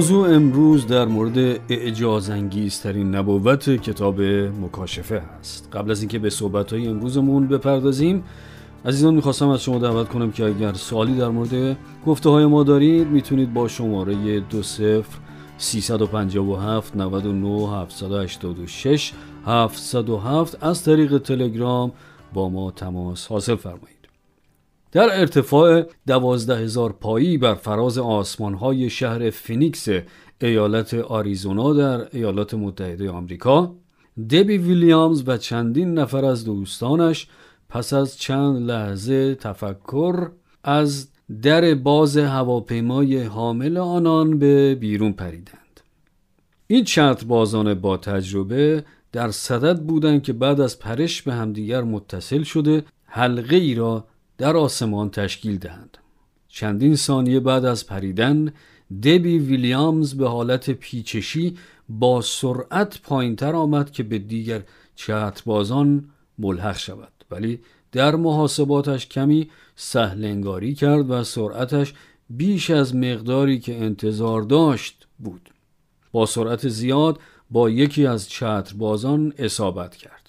موضوع امروز در مورد اعجازانگیزترین نبوت کتاب مکاشفه هست. قبل از اینکه به صحبت های امروزمون بپردازیم عزیزان می‌خواستم از شما دعوت کنم که اگر سوالی در مورد گفته های ما دارید می‌تونید با شماره دو سفر 357 99 786 707 از طریق تلگرام با ما تماس حاصل فرمایید. در ارتفاع دوازده هزار پایی بر فراز های شهر فینیکس ایالت آریزونا در ایالات متحده آمریکا دبی ویلیامز و چندین نفر از دوستانش پس از چند لحظه تفکر از در باز هواپیمای حامل آنان به بیرون پریدند. این چتربازان با تجربه در صدد بودند که بعد از پرش به همدیگر متصل شده حلقه ای را در آسمان تشکیل دهند. چندین ثانیه بعد از پریدن دبی ویلیامز به حالت پیچشی با سرعت پایینتر آمد که به دیگر چتربازان ملحق شود. ولی در محاسباتش کمی سهلنگاری کرد و سرعتش بیش از مقداری که انتظار داشت بود. با سرعت زیاد با یکی از چتربازان اصابت کرد.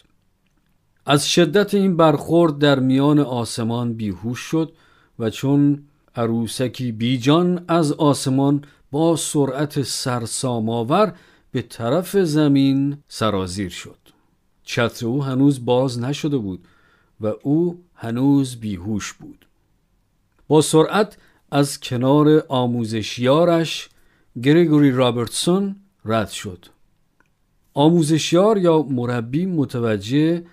از شدت این برخورد در میان آسمان بیهوش شد و چون عروسکی بیجان از آسمان با سرعت سرساماور به طرف زمین سرازیر شد. چتر او هنوز باز نشده بود و او هنوز بیهوش بود. با سرعت از کنار آموزشیارش گریگوری رابرتسون رد شد. آموزشیار یا مربی متوجه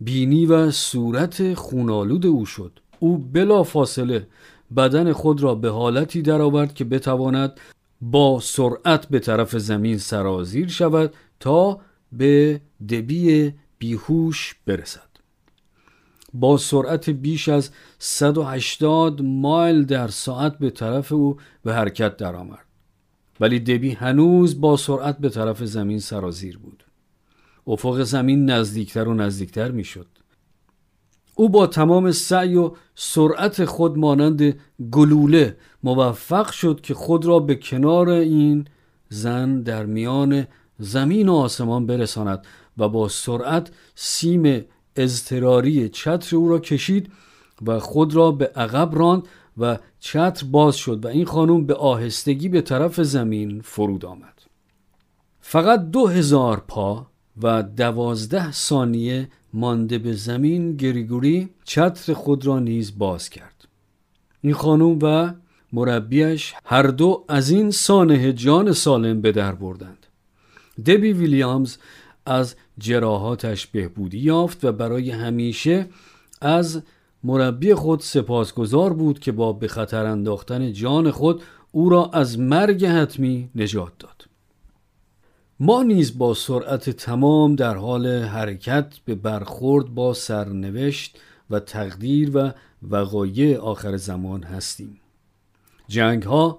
بینی و صورت خونالود او شد. او بلا فاصله بدن خود را به حالتی درآورد که بتواند با سرعت به طرف زمین سرازیر شود تا به دبی بیهوش برسد. با سرعت بیش از 180 مایل در ساعت به طرف او به حرکت درآمد. ولی دبی هنوز با سرعت به طرف زمین سرازیر بود. افق زمین نزدیکتر و نزدیکتر می‌شد. او با تمام سعی و سرعت خود مانند گلوله موفق شد که خود را به کنار این زن در میان زمین و آسمان برساند و با سرعت سیم اضطراری چتر او را کشید و خود را به عقب راند و چتر باز شد و این خانم به آهستگی به طرف زمین فرود آمد فقط دو هزار پا و دوازده ثانیه مانده به زمین گریگوری چتر خود را نیز باز کرد. این خانم و مربیش هر دو از این سانه جان سالم به در بردند. دبی ویلیامز از جراحاتش بهبودی یافت و برای همیشه از مربی خود سپاسگزار بود که با به خطر انداختن جان خود او را از مرگ حتمی نجات داد. ما نیز با سرعت تمام در حال حرکت به برخورد با سرنوشت و تقدیر و وقایع آخر زمان هستیم. جنگ ها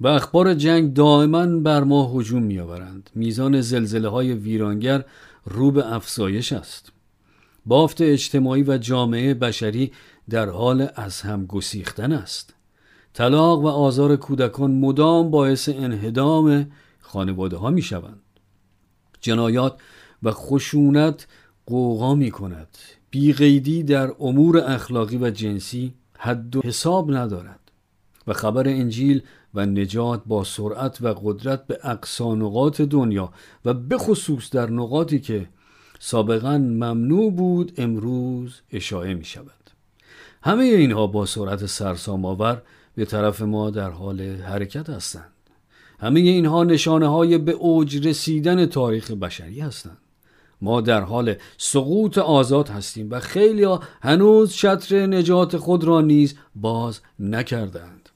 و اخبار جنگ دائما بر ما هجوم میآورند. میزان زلزله های ویرانگر رو به افزایش است. بافت اجتماعی و جامعه بشری در حال از هم گسیختن است. طلاق و آزار کودکان مدام باعث انهدام خانواده ها می شوند جنایات و خشونت قوقا می کند بیقیدی در امور اخلاقی و جنسی حد و حساب ندارد و خبر انجیل و نجات با سرعت و قدرت به اقصا نقاط دنیا و بخصوص در نقاطی که سابقا ممنوع بود امروز اشاعه می شود همه اینها با سرعت سرسام آور به طرف ما در حال حرکت هستند. همه اینها نشانه های به اوج رسیدن تاریخ بشری هستند. ما در حال سقوط آزاد هستیم و خیلی هنوز شطر نجات خود را نیز باز نکردند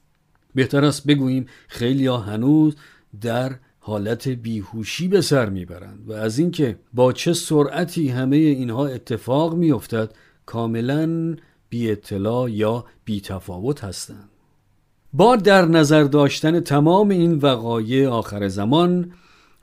بهتر است بگوییم خیلی هنوز در حالت بیهوشی به سر می‌برند و از اینکه با چه سرعتی همه اینها اتفاق میافتد کاملا بی اطلاع یا بی تفاوت هستند. با در نظر داشتن تمام این وقایع آخر زمان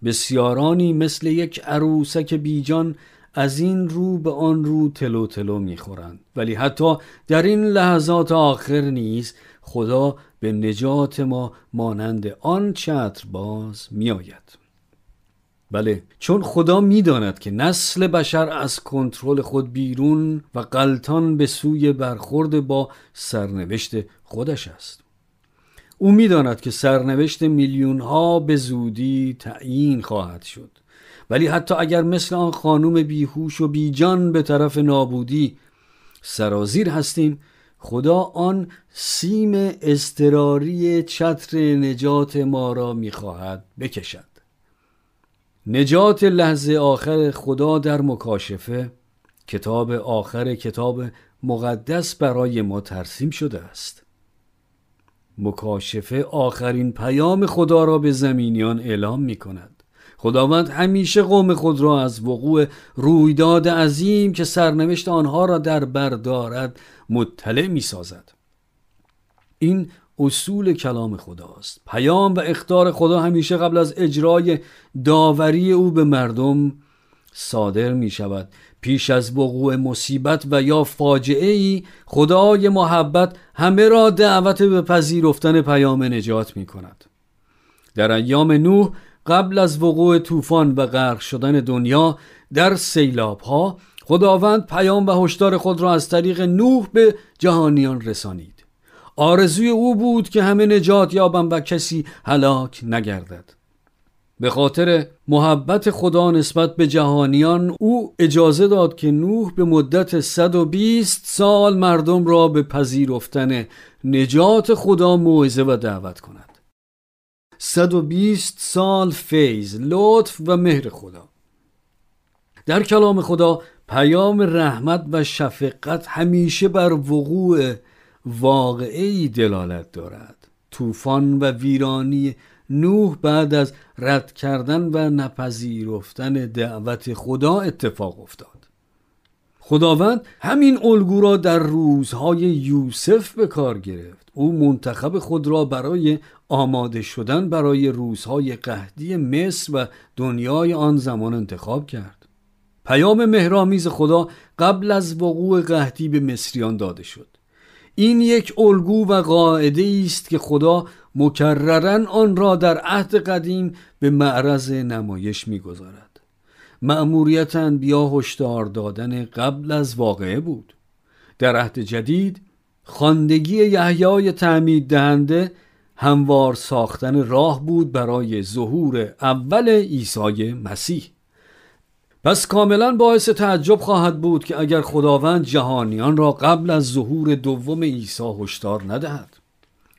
بسیارانی مثل یک عروسک بیجان از این رو به آن رو تلو تلو می‌خورند. ولی حتی در این لحظات آخر نیز خدا به نجات ما مانند آن چتر باز میآید. بله چون خدا می‌داند که نسل بشر از کنترل خود بیرون و قلطان به سوی برخورد با سرنوشت خودش است. او می‌داند که سرنوشت میلیون ها به زودی تعیین خواهد شد. ولی حتی اگر مثل آن خانوم بیهوش و بیجان به طرف نابودی سرازیر هستیم خدا آن سیم استراری چتر نجات ما را می‌خواهد بکشد. نجات لحظه آخر خدا در مکاشفه کتاب آخر کتاب مقدس برای ما ترسیم شده است. مکاشفه آخرین پیام خدا را به زمینیان اعلام می کند. خداوند همیشه قوم خود را از وقوع رویداد عظیم که سرنوشت آنها را در بر دارد مطلع می سازد. این اصول کلام خداست. پیام و اختار خدا همیشه قبل از اجرای داوری او به مردم صادر می شود. پیش از وقوع مصیبت و یا فاجعه ای خدای محبت همه را دعوت به پذیرفتن پیام نجات می کند. در ایام نوح قبل از وقوع طوفان و غرق شدن دنیا در سیلاب ها خداوند پیام و هشدار خود را از طریق نوح به جهانیان رسانید. آرزوی او بود که همه نجات یابند و کسی هلاک نگردد. به خاطر محبت خدا نسبت به جهانیان او اجازه داد که نوح به مدت 120 سال مردم را به پذیرفتن نجات خدا موعظه و دعوت کند. 120 سال فیض لطف و مهر خدا. در کلام خدا پیام رحمت و شفقت همیشه بر وقوع واقعی دلالت دارد. طوفان و ویرانی نوح بعد از رد کردن و نپذیرفتن دعوت خدا اتفاق افتاد. خداوند همین الگو را در روزهای یوسف به کار گرفت. او منتخب خود را برای آماده شدن برای روزهای قهدی مصر و دنیای آن زمان انتخاب کرد. پیام مهرامیز خدا قبل از وقوع قهدی به مصریان داده شد. این یک الگو و قاعده است که خدا مکررن آن را در عهد قدیم به معرض نمایش می‌گذارد. مأموریت انبیا هشدار دادن قبل از واقعه بود. در عهد جدید خواندگی یحیای تعمید دهنده هموار ساختن راه بود برای ظهور اول عیسی مسیح. پس کاملا باعث تعجب خواهد بود که اگر خداوند جهانیان را قبل از ظهور دوم عیسی هشدار ندهد.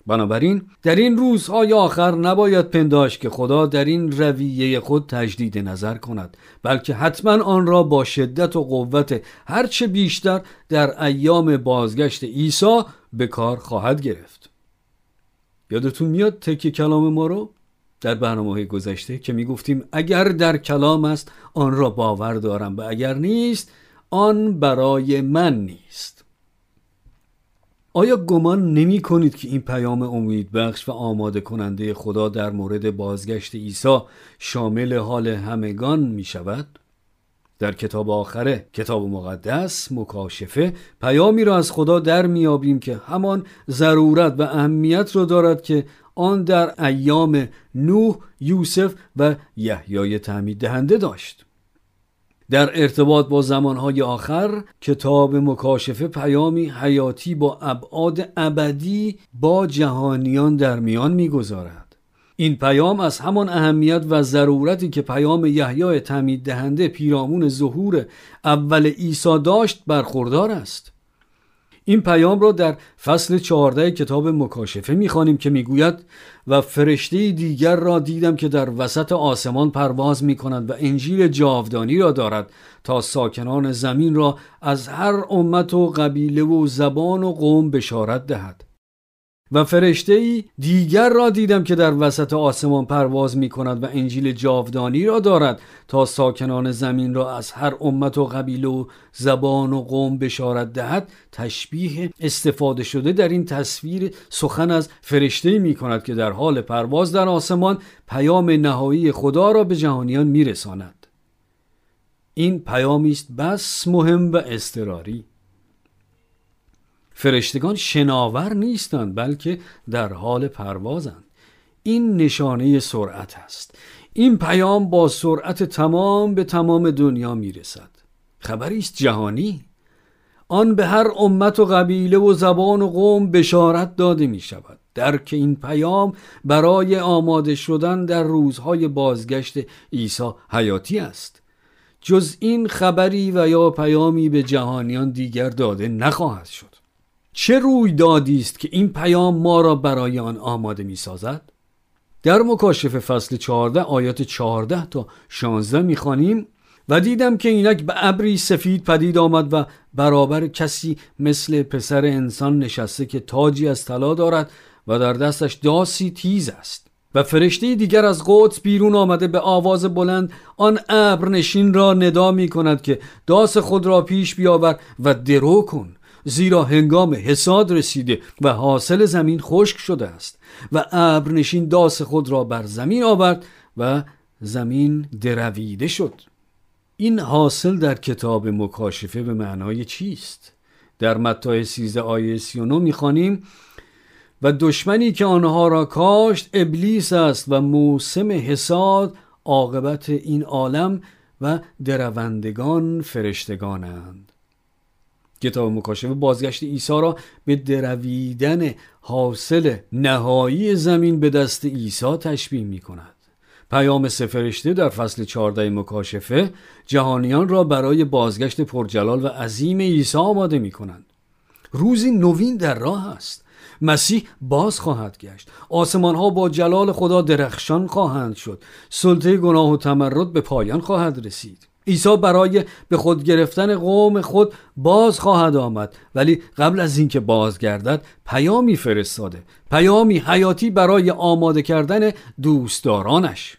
بنابراین در این روزهای آخر نباید پنداش که خدا در این رویه خود تجدید نظر کند بلکه حتما آن را با شدت و قوت هرچه بیشتر در ایام بازگشت عیسی به کار خواهد گرفت. یادتون میاد تک کلام ما رو در برنامه های گذشته که می‌گفتیم اگر در کلام است آن را باور دارم و اگر نیست آن برای من نیست. آیا گمان نمی کنید که این پیام امید بخش و آماده کننده خدا در مورد بازگشت عیسی شامل حال همگان می شود؟ در کتاب آخره کتاب مقدس مکاشفه پیامی را از خدا در میابیم که همان ضرورت و اهمیت را دارد که آن در ایام نوح یوسف و یحیای تعمید دهنده داشت در ارتباط با زمانهای آخر کتاب مکاشفه پیامی حیاتی با ابعاد ابدی با جهانیان در میان می‌گذارد. این پیام از همان اهمیت و ضرورتی که پیام یحیای تعمید دهنده پیرامون ظهور اول عیسی داشت برخوردار است. این پیام را در فصل 14 کتاب مکاشفه می‌خوانیم که می‌گوید و فرشته دیگر را دیدم که در وسط آسمان پرواز می کند و انجیل جاودانی را دارد تا ساکنان زمین را از هر امت و قبیله و زبان و قوم بشارت دهد. و فرشته ای دیگر را دیدم که در وسط آسمان پرواز می کند و انجیل جاودانی را دارد تا ساکنان زمین را از هر امت و قبیله و زبان و قوم بشارت دهد تشبیه استفاده شده در این تصویر سخن از فرشته می کند که در حال پرواز در آسمان پیام نهایی خدا را به جهانیان می رساند. این پیامی است بس مهم و استراری فرشتگان شناور نیستند بلکه در حال پروازند. این نشانه سرعت است. این پیام با سرعت تمام به تمام دنیا می‌رسد. خبری است جهانی. آن به هر امت و قبیله و زبان و قوم بشارت داده می شود درک این پیام برای آماده شدن در روزهای بازگشت عیسی حیاتی است. جز این خبری و یا پیامی به جهانیان دیگر داده نخواهد شد. چه رویدادی است که این پیام ما را برای آن آماده می سازد؟ در مکاشف فصل 14 آیات 14 تا 16 می خانیم و دیدم که اینک به ابری سفید پدید آمد و برابر کسی مثل پسر انسان نشسته که تاجی از طلا دارد و در دستش داسی تیز است و فرشته دیگر از قدس بیرون آمده به آواز بلند آن ابر نشین را ندا می کند که داس خود را پیش بیاور و درو کن زیرا هنگام حساد رسیده و حاصل زمین خشک شده است و ابر نشین داس خود را بر زمین آورد و زمین درویده شد این حاصل در کتاب مکاشفه به معنای چیست؟ در متای 13 آیه 39 می‌خوانیم و دشمنی که آنها را کاشت ابلیس است و موسم حساد عاقبت این عالم و دروندگان فرشتگانند کتاب مکاشفه بازگشت عیسی را به درویدن حاصل نهایی زمین به دست عیسی تشبیه می کند پیام سفرشته در فصل 14 مکاشفه جهانیان را برای بازگشت پرجلال و عظیم عیسی آماده می کنند روزی نوین در راه است. مسیح باز خواهد گشت. آسمان ها با جلال خدا درخشان خواهند شد. سلطه گناه و تمرد به پایان خواهد رسید. عیسی برای به خود گرفتن قوم خود باز خواهد آمد. ولی قبل از اینکه بازگردد پیامی فرستاده. پیامی حیاتی برای آماده کردن دوستدارانش.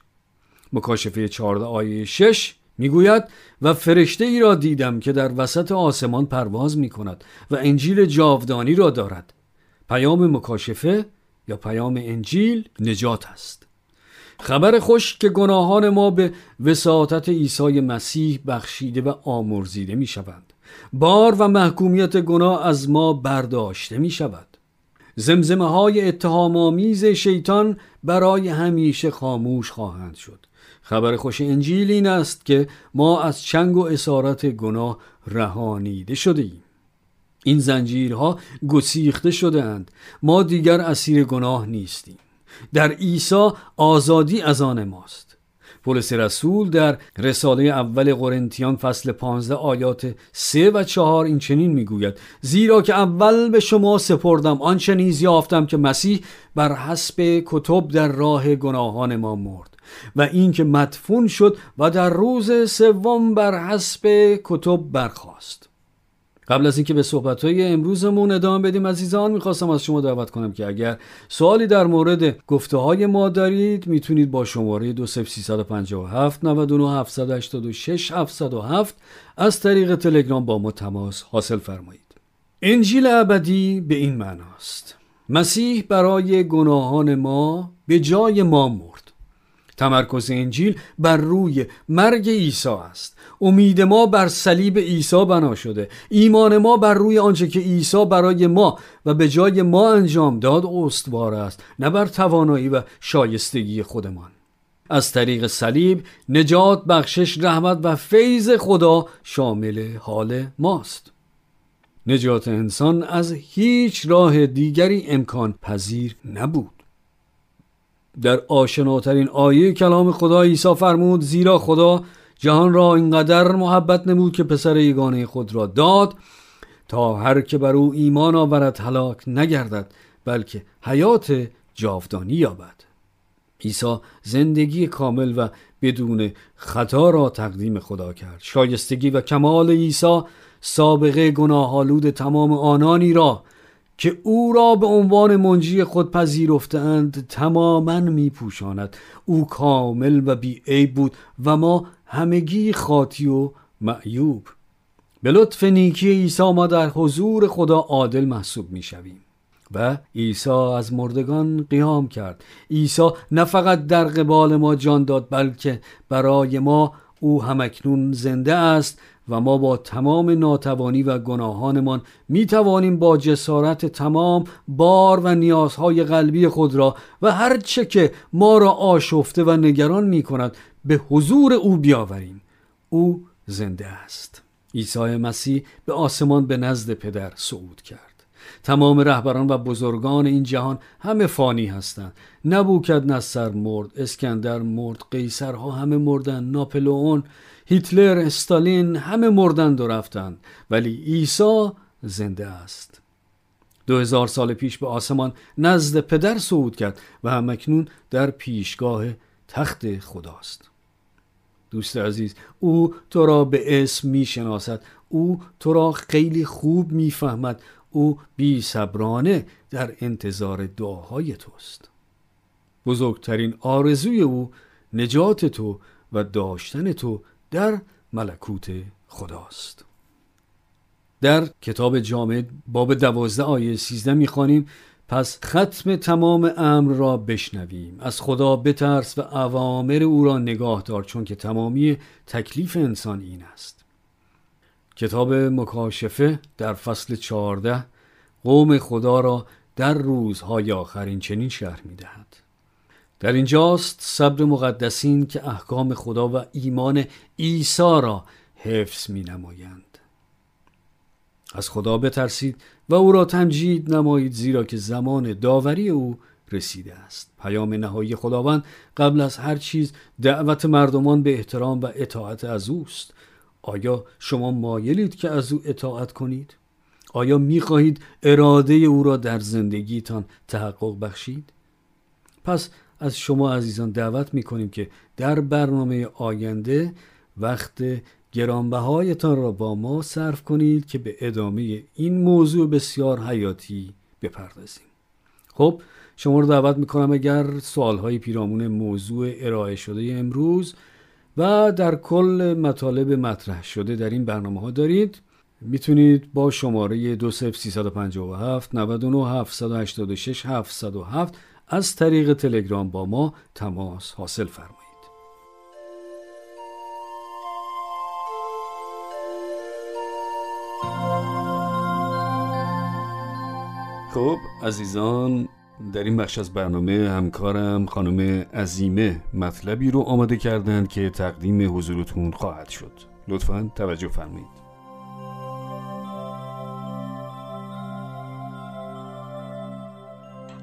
مکاشفه 14 آیه 6 می‌گوید و فرشته ای را دیدم که در وسط آسمان پرواز می کند و انجیل جاودانی را دارد. پیام مکاشفه یا پیام انجیل نجات است. خبر خوش که گناهان ما به وساطت عیسی مسیح بخشیده و آمرزیده می شوند بار و محکومیت گناه از ما برداشته می شود زمزمه های اتهام آمیز شیطان برای همیشه خاموش خواهند شد. خبر خوش انجیل این است که ما از چنگ و اسارت گناه رهانیده شده ایم این زنجیرها گسیخته شده اند ما دیگر اسیر گناه نیستیم. در عیسی آزادی از آن ماست. پولس رسول در رساله اول قرنتیان فصل 15 آیات 3 و 4 این چنین می‌گوید. زیرا که اول به شما سپردم آنچه نیز یافتم که مسیح بر حسب کتب در راه گناهان ما مرد و اینکه مدفون شد و در روز سوم بر حسب کتب برخاست. قبل از اینکه به صحبت های امروزمون ادامه بدیم عزیزان می‌خواستم از شما دعوت کنم که اگر سوالی در مورد گفته های ما دارید می‌تونید با شماره 2357 99 786 707 از طریق تلگرام با ما تماس حاصل فرمایید. انجیل ابدی به این معناست. مسیح برای گناهان ما به جای ما مرد. تمرکز انجیل بر روی مرگ عیسی است. امید ما بر صلیب عیسی بنا شده. ایمان ما بر روی آنچه که عیسی برای ما و به جای ما انجام داد استوار است نه بر توانایی و شایستگی خودمان. از طریق صلیب نجات بخشش رحمت و فیض خدا شامل حال ماست. نجات انسان از هیچ راه دیگری امکان پذیر نبود. در آشناترین آیه کلام خدا عیسی فرمود زیرا خدا جهان را اینقدر محبت نمود که پسر یگانه خود را داد تا هر که بر او ایمان آورد هلاک نگردد بلکه حیات جاودانی یابد. عیسی زندگی کامل و بدون خطا را تقدیم خدا کرد. شایستگی و کمال عیسی سابقه گناهالود تمام آنانی را که او را به عنوان منجی خود پذیرفتند تماما می پوشاند او کامل و بی بود و ما همگی خاطی و معیوب. به لطف نیکی عیسی ما در حضور خدا عادل محسوب می شویم. و عیسی از مردگان قیام کرد. عیسی نه فقط در قبال ما جان داد بلکه برای ما او همکنون زنده است و ما با تمام ناتوانی و گناهانمان می توانیم با جسارت تمام بار و نیازهای قلبی خود را و هر چه که ما را آشفته و نگران می کند به حضور او بیاوریم. او زنده است. عیسی مسیح به آسمان به نزد پدر صعود کرد. تمام رهبران و بزرگان این جهان همه فانی هستند. نبوکد نصر مرد اسکندر مرد قیصرها همه مردن ناپلئون هیتلر استالین همه مردند و رفتند. ولی عیسی زنده است. دو هزار سال پیش به آسمان نزد پدر صعود کرد و همکنون در پیشگاه تخت خداست. دوست عزیز. او تو را به اسم می شناسد او تو را خیلی خوب می‌فهمد. او بی صبرانه در انتظار دعاهای توست. بزرگترین آرزوی او نجات تو و داشتن تو در ملکوت خداست. در کتاب جامع باب دوازده آیه سیزده می‌خوانیم. پس ختم تمام امر را بشنویم از خدا بترس و اوامر او را نگاه دار چون که تمامی تکلیف انسان این است کتاب مکاشفه در فصل چهارده قوم خدا را در روزهای آخرین چنین شهر می دهد. در اینجاست صبر مقدسین که احکام خدا و ایمان عیسی را حفظ می نمایند. از خدا بترسید و او را تمجید نمایید زیرا که زمان داوری او رسیده است. پیام نهایی خداوند قبل از هر چیز دعوت مردمان به احترام و اطاعت از اوست. آیا شما مایلید که از او اطاعت کنید؟ آیا می خواهید اراده او را در زندگیتان تحقق بخشید؟ پس از شما عزیزان دعوت می کنیم که در برنامه آینده وقت گرانبهایتان را با ما صرف کنید که به ادامه این موضوع بسیار حیاتی بپردازیم. خب شما رو دعوت می‌کنم اگر سوالهای پیرامون موضوع ارائه شده امروز و در کل مطالب مطرح شده در این برنامه ها دارید می‌تونید با شماره 20357 99 786 707 از طریق تلگرام با ما تماس حاصل فرمایید. خب عزیزان در این بخش از برنامه همکارم خانم عزیمه مطلبی رو آماده کردند که تقدیم حضورتون خواهد شد. لطفا توجه فرمایید.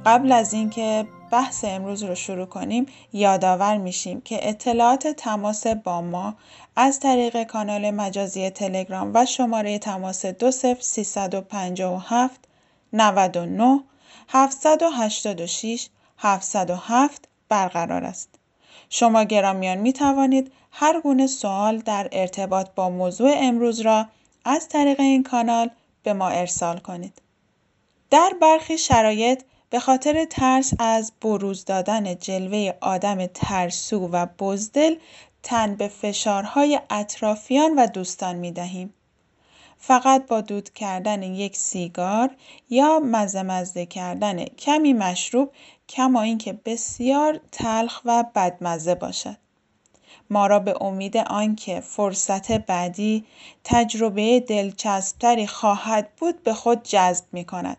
قبل از اینکه بحث امروز رو شروع کنیم یادآور میشیم که اطلاعات تماس با ما از طریق کانال مجازی تلگرام و شماره تماس 20357 99 786 707 برقرار است. شما گرامیان می توانید هر گونه سوال در ارتباط با موضوع امروز را از طریق این کانال به ما ارسال کنید. در برخی شرایط به خاطر ترس از بروز دادن جلوه آدم ترسو و بزدل تن به فشارهای اطرافیان و دوستان می دهیم. فقط با دود کردن یک سیگار یا مزه مزه کردن کمی مشروب کما اینکه بسیار تلخ و بدمزه باشد. ما را به امید آنکه فرصت بعدی تجربه دلچسبتری خواهد بود به خود جذب می کند.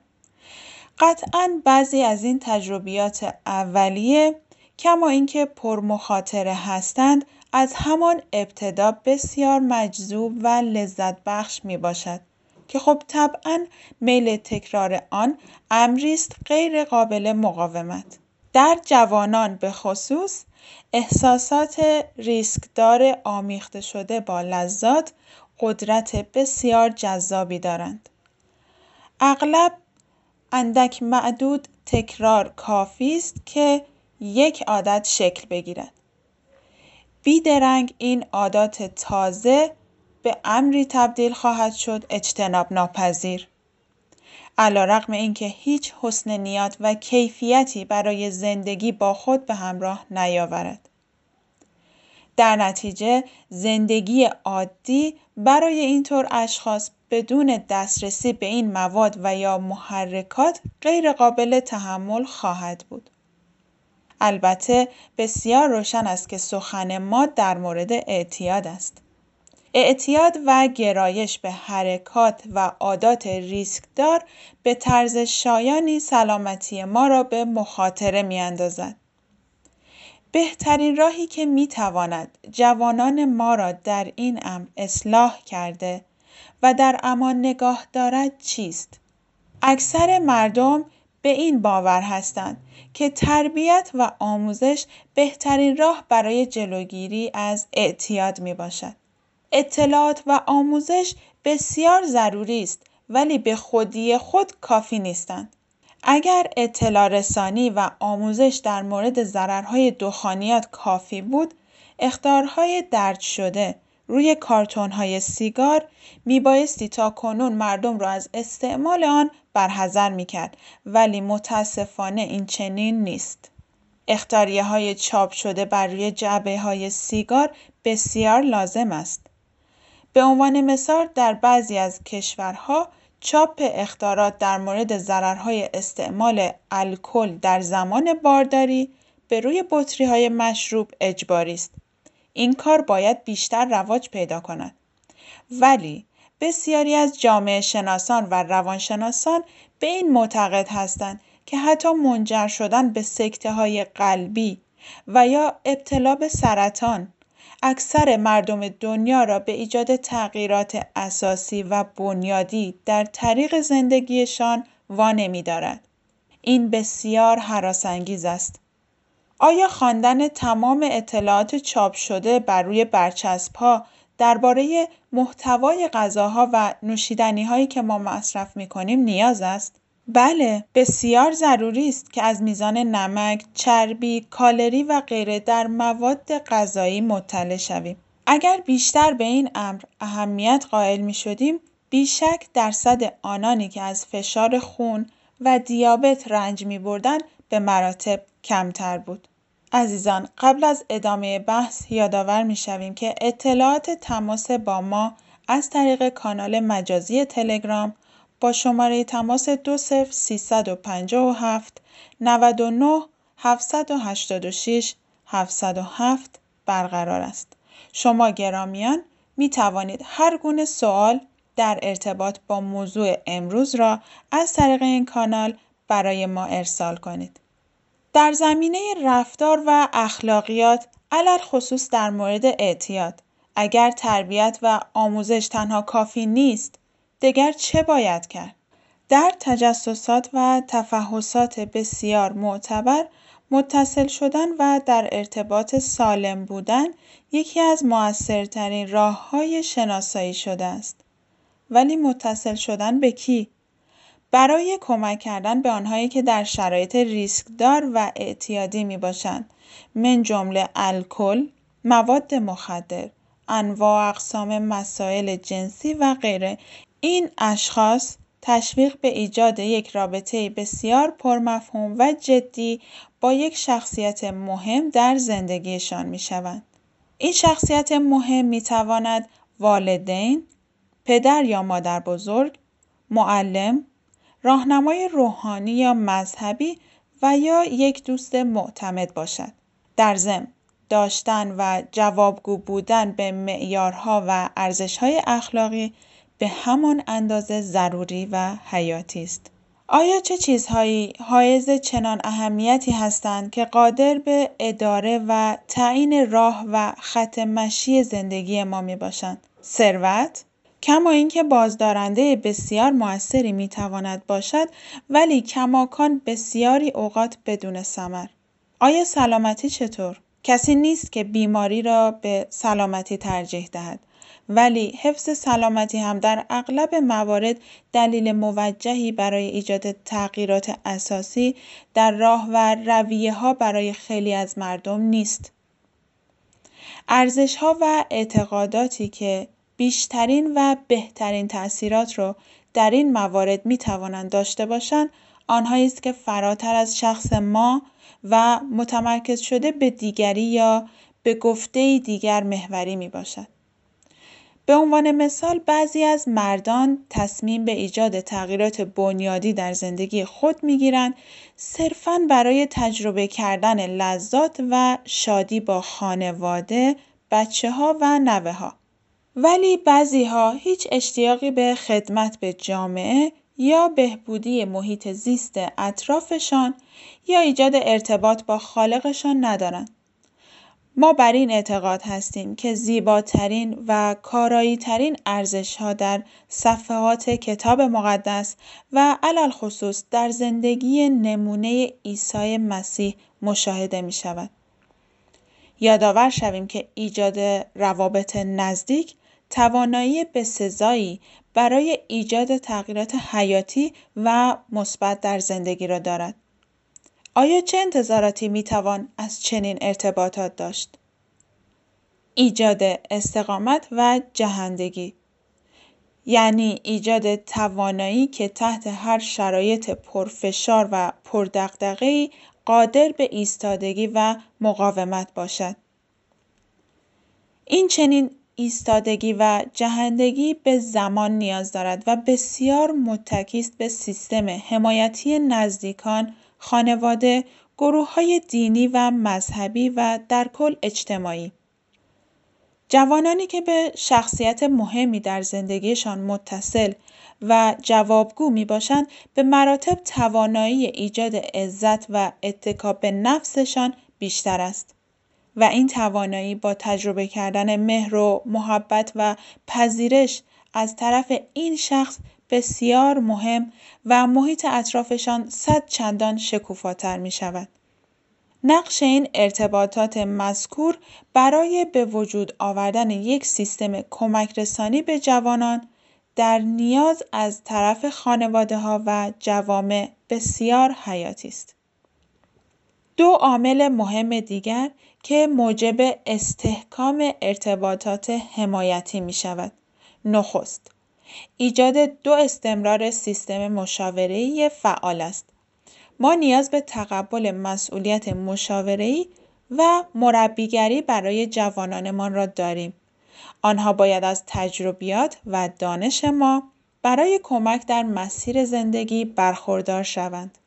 قطعا بعضی از این تجربیات اولیه کما اینکه پرمخاطره هستند از همان ابتدا بسیار مجذوب و لذت بخش می باشد که خب طبعا میل تکرار آن امری است غیر قابل مقاومت. در جوانان به خصوص احساسات ریسکدار آمیخته شده با لذات قدرت بسیار جذابی دارند. اغلب اندک معدود تکرار کافی است که یک عادت شکل بگیرد. بیدرنگ این عادات تازه به امری تبدیل خواهد شد اجتناب ناپذیر علیرغم اینکه هیچ حسن نیات و کیفیتی برای زندگی با خود به همراه نیاورد. در نتیجه زندگی عادی برای اینطور اشخاص بدون دسترسی به این مواد و یا محرکات غیر قابل تحمل خواهد بود. البته بسیار روشن است که سخن ما در مورد اعتیاد است. اعتیاد و گرایش به حرکات و عادات ریسکدار به طرز شایانی سلامتی ما را به مخاطره می اندازد. بهترین راهی که می تواند جوانان ما را در این امر اصلاح کرده و در امان نگاه دارد چیست؟ اکثر مردم به این باور هستند که تربیت و آموزش بهترین راه برای جلوگیری از اعتیاد می باشد. اطلاعات و آموزش بسیار ضروری است ولی به خودی خود کافی نیستند. اگر اطلاع رسانی و آموزش در مورد ضررهای دخانیات کافی بود، اختارهای درد شده روی کارتون‌های سیگار میبایستی تا کنون مردم را از استعمال آن برحذر می‌کرد ولی متاسفانه این چنین نیست. اختاریه های چاپ شده بر روی جعبه های سیگار بسیار لازم است. به عنوان مثال در بعضی از کشورها چاپ اختارات در مورد ضررهای استعمال الکل در زمان بارداری به روی بطری های مشروب اجباری است. این کار باید بیشتر رواج پیدا کند. ولی بسیاری از جامعه شناسان و روانشناسان به این معتقد هستند که حتی منجر شدن به سکته های قلبی و یا ابتلا به سرطان اکثر مردم دنیا را به ایجاد تغییرات اساسی و بنیادی در طریق زندگیشان وانمی دارد. این بسیار حراسانگیز است. آیا خواندن تمام اطلاعات چاپ شده بر روی برچسبها درباره محتوای غذاها و نوشیدنی هایی که ما مصرف می کنیم نیاز است؟ بله، بسیار ضروری است که از میزان نمک، چربی، کالری و غیره در مواد غذایی مطلع شویم. اگر بیشتر به این امر اهمیت قائل می شدیم، بیشک درصد آنانی که از فشار خون و دیابت رنج می بردن به مراتب کمتر بود. عزیزان قبل از ادامه بحث یادآور می شویم که اطلاعات تماس با ما از طریق کانال مجازی تلگرام با شماره تماس 20 357 99 786 707 برقرار است. شما گرامیان می توانید هر گونه سوال در ارتباط با موضوع امروز را از طریق این کانال برای ما ارسال کنید. در زمینه رفتار و اخلاقیات علل خصوص در مورد اعتیاد اگر تربیت و آموزش تنها کافی نیست دگر چه باید کرد؟ در تجسسات و تفحصات بسیار معتبر متصل شدن و در ارتباط سالم بودن یکی از موثرترین راه های شناسایی شده است. ولی متصل شدن به کی؟ برای کمک کردن به آنهایی که در شرایط ریسکدار و اعتیادی می باشند من جمله الکل، مواد مخدر، انواع اقسام مسائل جنسی و غیره این اشخاص تشویق به ایجاد یک رابطه بسیار پرمفهوم و جدی با یک شخصیت مهم در زندگیشان می شوند. این شخصیت مهم می تواند والدین، پدر یا مادر بزرگ، معلم، راهنمای روحانی یا مذهبی و یا یک دوست معتمد باشد. در ضمن داشتن و جوابگو بودن به معیارها و ارزشهای اخلاقی به همان اندازه ضروری و حیاتی است. آیا چه چیزهایی حائز چنان اهمیتی هستند که قادر به اداره و تعیین راه و خط مشی زندگی ما می باشند؟ ثروت، کما اینکه بازدارنده بسیار موثری می‌تواند باشد ولی کماکان بسیاری اوقات بدون ثمر. آیا سلامتی چطور؟ کسی نیست که بیماری را به سلامتی ترجیح دهد. ولی حفظ سلامتی هم در اغلب موارد دلیل موجهی برای ایجاد تغییرات اساسی در راه و رویه ها برای خیلی از مردم نیست. ارزش ها و اعتقاداتی که بیشترین و بهترین تأثیرات رو در این موارد می توانند داشته باشند آنهایی است که فراتر از شخص ما و متمرکز شده به دیگری یا به گفته دیگر محوری می باشد. به عنوان مثال بعضی از مردان تصمیم به ایجاد تغییرات بنیادی در زندگی خود می‌گیرند صرفاً برای تجربه کردن لذات و شادی با خانواده، بچه ها و نوه ها. ولی بعضی ها هیچ اشتیاقی به خدمت به جامعه یا بهبودی محیط زیست اطرافشان یا ایجاد ارتباط با خالقشان ندارند. ما بر این اعتقاد هستیم که زیباترین و کاراییترین ارزش ها در صفحات کتاب مقدس و علال خصوص در زندگی نمونه عیسی مسیح مشاهده می شود. یادآور شویم که ایجاد روابط نزدیک توانایی بسزایی برای ایجاد تغییرات حیاتی و مثبت در زندگی را دارد. آیا چه انتظاراتی می توان از چنین ارتباطات داشت؟ ایجاد استقامت و جهندگی یعنی ایجاد توانایی که تحت هر شرایط پرفشار و پردقدقه‌ای قادر به ایستادگی و مقاومت باشد. این چنین ایستادگی و جهندگی به زمان نیاز دارد و بسیار متکی است به سیستم حمایتی نزدیکان خانواده، های دینی و مذهبی و در کل اجتماعی. جوانانی که به شخصیت مهمی در زندگیشان متصل و جوابگو می باشند به مراتب توانایی ایجاد عزت و اتکا به نفسشان بیشتر است. و این توانایی با تجربه کردن مهر و محبت و پذیرش از طرف این شخص بسیار مهم و محیط اطرافشان صد چندان شکوفاتر می شود. نقش این ارتباطات مذکور برای به وجود آوردن یک سیستم کمک رسانی به جوانان در نیاز از طرف خانواده ها و جوامع بسیار حیاتی است. دو عامل مهم دیگر که موجب استحکام ارتباطات حمایتی می شود. نخست ایجاد دو استمرار سیستم مشاوره‌ای فعال است. ما نیاز به تقبل مسئولیت مشاوره‌ای و مربیگری برای جوانانمان را داریم. آنها باید از تجربیات و دانش ما برای کمک در مسیر زندگی برخوردار شوند.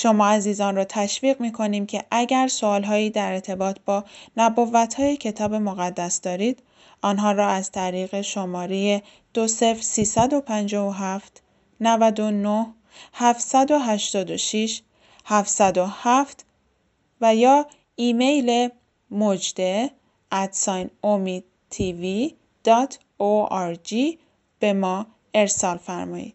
شما عزیزان را تشویق می کنیم که اگر سوالهایی در ارتباط با های کتاب مقدس دارید آنها را از طریق شماره 20357 99 786 707 و یا ایمیل مجده ادساین به ما ارسال فرمایید.